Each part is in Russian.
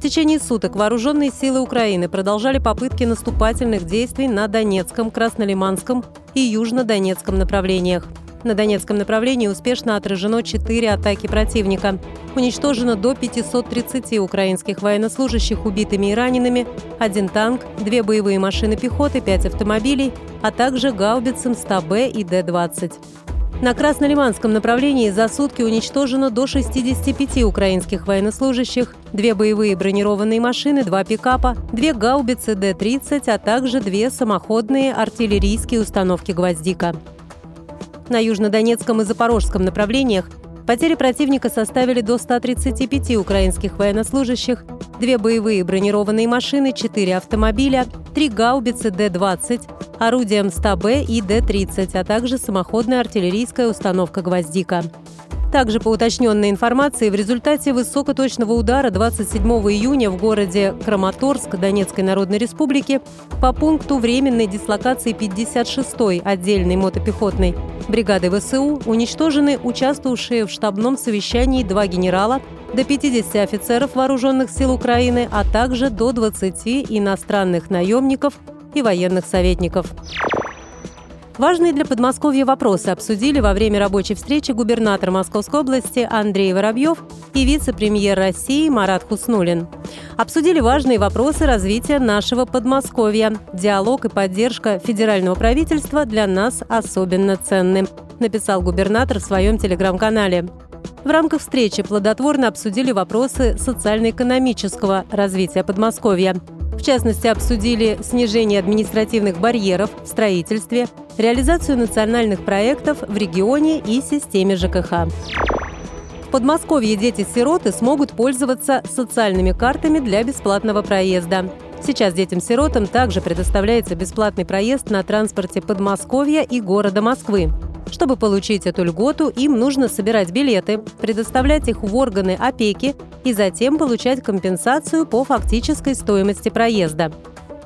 В течение суток вооруженные силы Украины продолжали попытки наступательных действий на Донецком, Краснолиманском и Южнодонецком направлениях. На Донецком направлении успешно отражено 4 атаки противника. Уничтожено до 530 украинских военнослужащих убитыми и ранеными, один танк, две боевые машины пехоты, пять автомобилей, а также гаубицы МСТА-Б и Д-20. На Краснолиманском направлении за сутки уничтожено до 65 украинских военнослужащих, две боевые бронированные машины, два пикапа, две гаубицы Д-30, а также две самоходные артиллерийские установки «Гвоздика». На Южнодонецком и Запорожском направлениях потери противника составили до 135 украинских военнослужащих, две боевые бронированные машины, четыре автомобиля, три гаубицы Д-20, орудием 100Б и Д-30, а также самоходная артиллерийская установка «Гвоздика». Также по уточненной информации, в результате высокоточного удара 27 июня в городе Краматорск Донецкой Народной Республики по пункту временной дислокации 56-й отдельной мотопехотной бригады ВСУ уничтожены участвовавшие в штабном совещании два генерала, до 50 офицеров вооруженных сил Украины, а также до 20 иностранных наемников и военных советников. Важные для Подмосковья вопросы обсудили во время рабочей встречи губернатор Московской области Андрей Воробьев и вице-премьер России Марат Хуснулин. Обсудили важные вопросы развития нашего Подмосковья. Диалог и поддержка федерального правительства для нас особенно ценны, написал губернатор в своем телеграм-канале. В рамках встречи плодотворно обсудили вопросы социально-экономического развития Подмосковья. В частности, обсудили снижение административных барьеров в строительстве, реализацию национальных проектов в регионе и системе ЖКХ. В Подмосковье дети-сироты смогут пользоваться социальными картами для бесплатного проезда. Сейчас детям-сиротам также предоставляется бесплатный проезд на транспорте Подмосковья и города Москвы. Чтобы получить эту льготу, им нужно собирать билеты, предоставлять их в органы опеки и затем получать компенсацию по фактической стоимости проезда.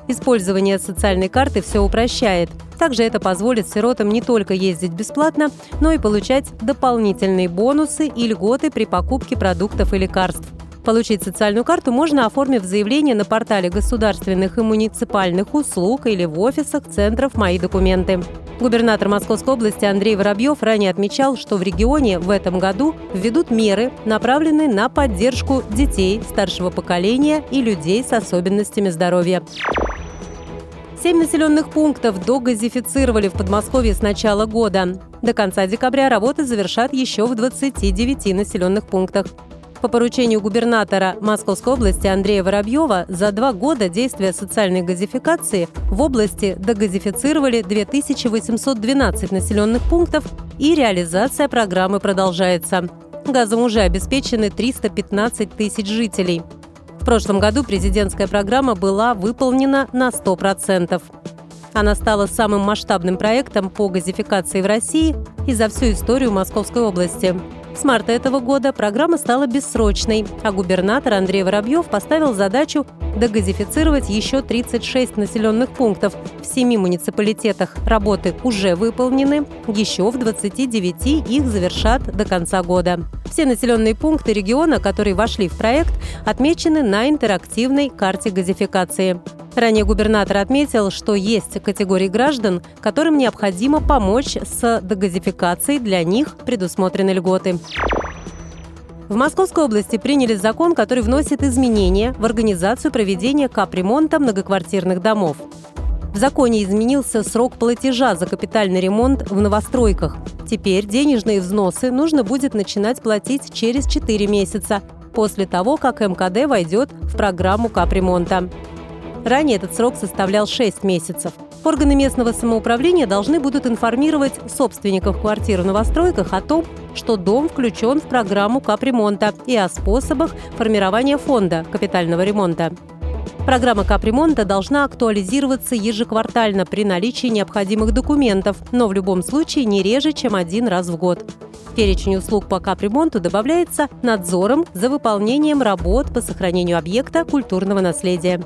Использование социальной карты все упрощает. Также это позволит сиротам не только ездить бесплатно, но и получать дополнительные бонусы и льготы при покупке продуктов и лекарств. Получить социальную карту можно, оформив заявление на портале государственных и муниципальных услуг или в офисах центров «Мои документы». Губернатор Московской области Андрей Воробьев ранее отмечал, что в регионе в этом году введут меры, направленные на поддержку детей старшего поколения и людей с особенностями здоровья. Семь населенных пунктов догазифицировали в Подмосковье с начала года. До конца декабря работы завершат еще в 29 населенных пунктах. По поручению губернатора Московской области Андрея Воробьева за два года действия социальной газификации в области догазифицировали 2812 населенных пунктов и реализация программы продолжается. Газом уже обеспечены 315 тысяч жителей. В прошлом году президентская программа была выполнена на 100%. Она стала самым масштабным проектом по газификации в России и за всю историю Московской области. С марта этого года программа стала бессрочной, а губернатор Андрей Воробьев поставил задачу догазифицировать еще 36 населенных пунктов. В семи муниципалитетах работы уже выполнены, еще в 29 их завершат до конца года. Все населенные пункты региона, которые вошли в проект, отмечены на интерактивной карте газификации. Ранее губернатор отметил, что есть категории граждан, которым необходимо помочь с дегазификацией, для них предусмотрены льготы. В Московской области приняли закон, который вносит изменения в организацию проведения капремонта многоквартирных домов. В законе изменился срок платежа за капитальный ремонт в новостройках. Теперь денежные взносы нужно будет начинать платить через 4 месяца после того, как МКД войдет в программу капремонта. Ранее этот срок составлял 6 месяцев. Органы местного самоуправления должны будут информировать собственников квартир в новостройках о том, что дом включен в программу капремонта и о способах формирования фонда капитального ремонта. Программа капремонта должна актуализироваться ежеквартально при наличии необходимых документов, но в любом случае не реже, чем один раз в год. Перечень услуг по капремонту добавляется надзором за выполнением работ по сохранению объекта культурного наследия.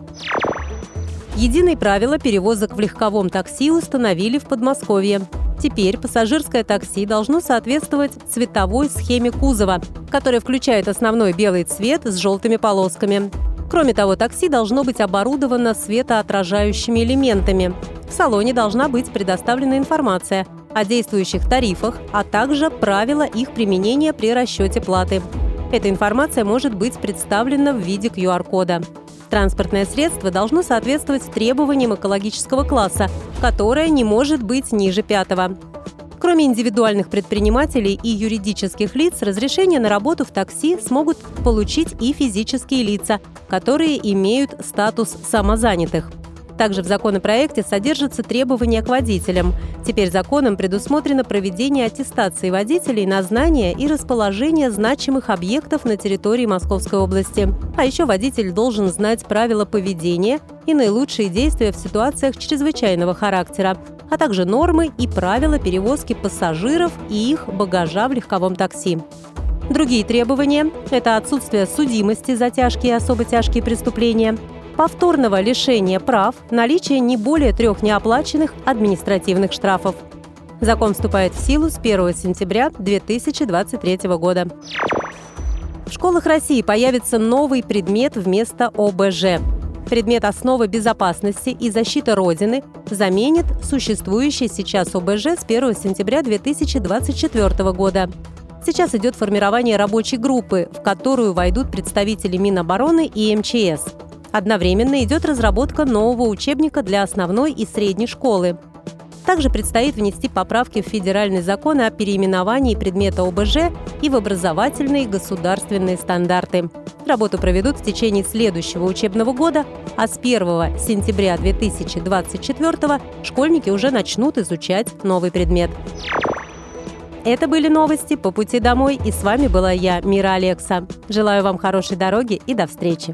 Единые правила перевозок в легковом такси установили в Подмосковье. Теперь пассажирское такси должно соответствовать цветовой схеме кузова, которая включает основной белый цвет с желтыми полосками. Кроме того, такси должно быть оборудовано светоотражающими элементами. В салоне должна быть предоставлена информация о действующих тарифах, а также правила их применения при расчете платы. Эта информация может быть представлена в виде QR-кода. Транспортное средство должно соответствовать требованиям экологического класса, которое не может быть ниже пятого. Кроме индивидуальных предпринимателей и юридических лиц, разрешение на работу в такси смогут получить и физические лица, которые имеют статус самозанятых. Также в законопроекте содержатся требования к водителям. Теперь законом предусмотрено проведение аттестации водителей на знание и расположение значимых объектов на территории Московской области. А еще водитель должен знать правила поведения и наилучшие действия в ситуациях чрезвычайного характера, а также нормы и правила перевозки пассажиров и их багажа в легковом такси. Другие требования – это отсутствие судимости за тяжкие и особо тяжкие преступления – повторного лишения прав, наличие не более трех неоплаченных административных штрафов. Закон вступает в силу с 1 сентября 2023 года. В школах России появится новый предмет вместо ОБЖ. Предмет основы безопасности и защиты Родины заменит существующий сейчас ОБЖ с 1 сентября 2024 года. Сейчас идет формирование рабочей группы, в которую войдут представители Минобороны и МЧС – Одновременно идет разработка нового учебника для основной и средней школы. Также предстоит внести поправки в федеральный закон о переименовании предмета ОБЖ и в образовательные государственные стандарты. Работу проведут в течение следующего учебного года, а с 1 сентября 2024 школьники уже начнут изучать новый предмет. Это были новости по пути домой, и с вами была я, Мира Алекса. Желаю вам хорошей дороги и до встречи.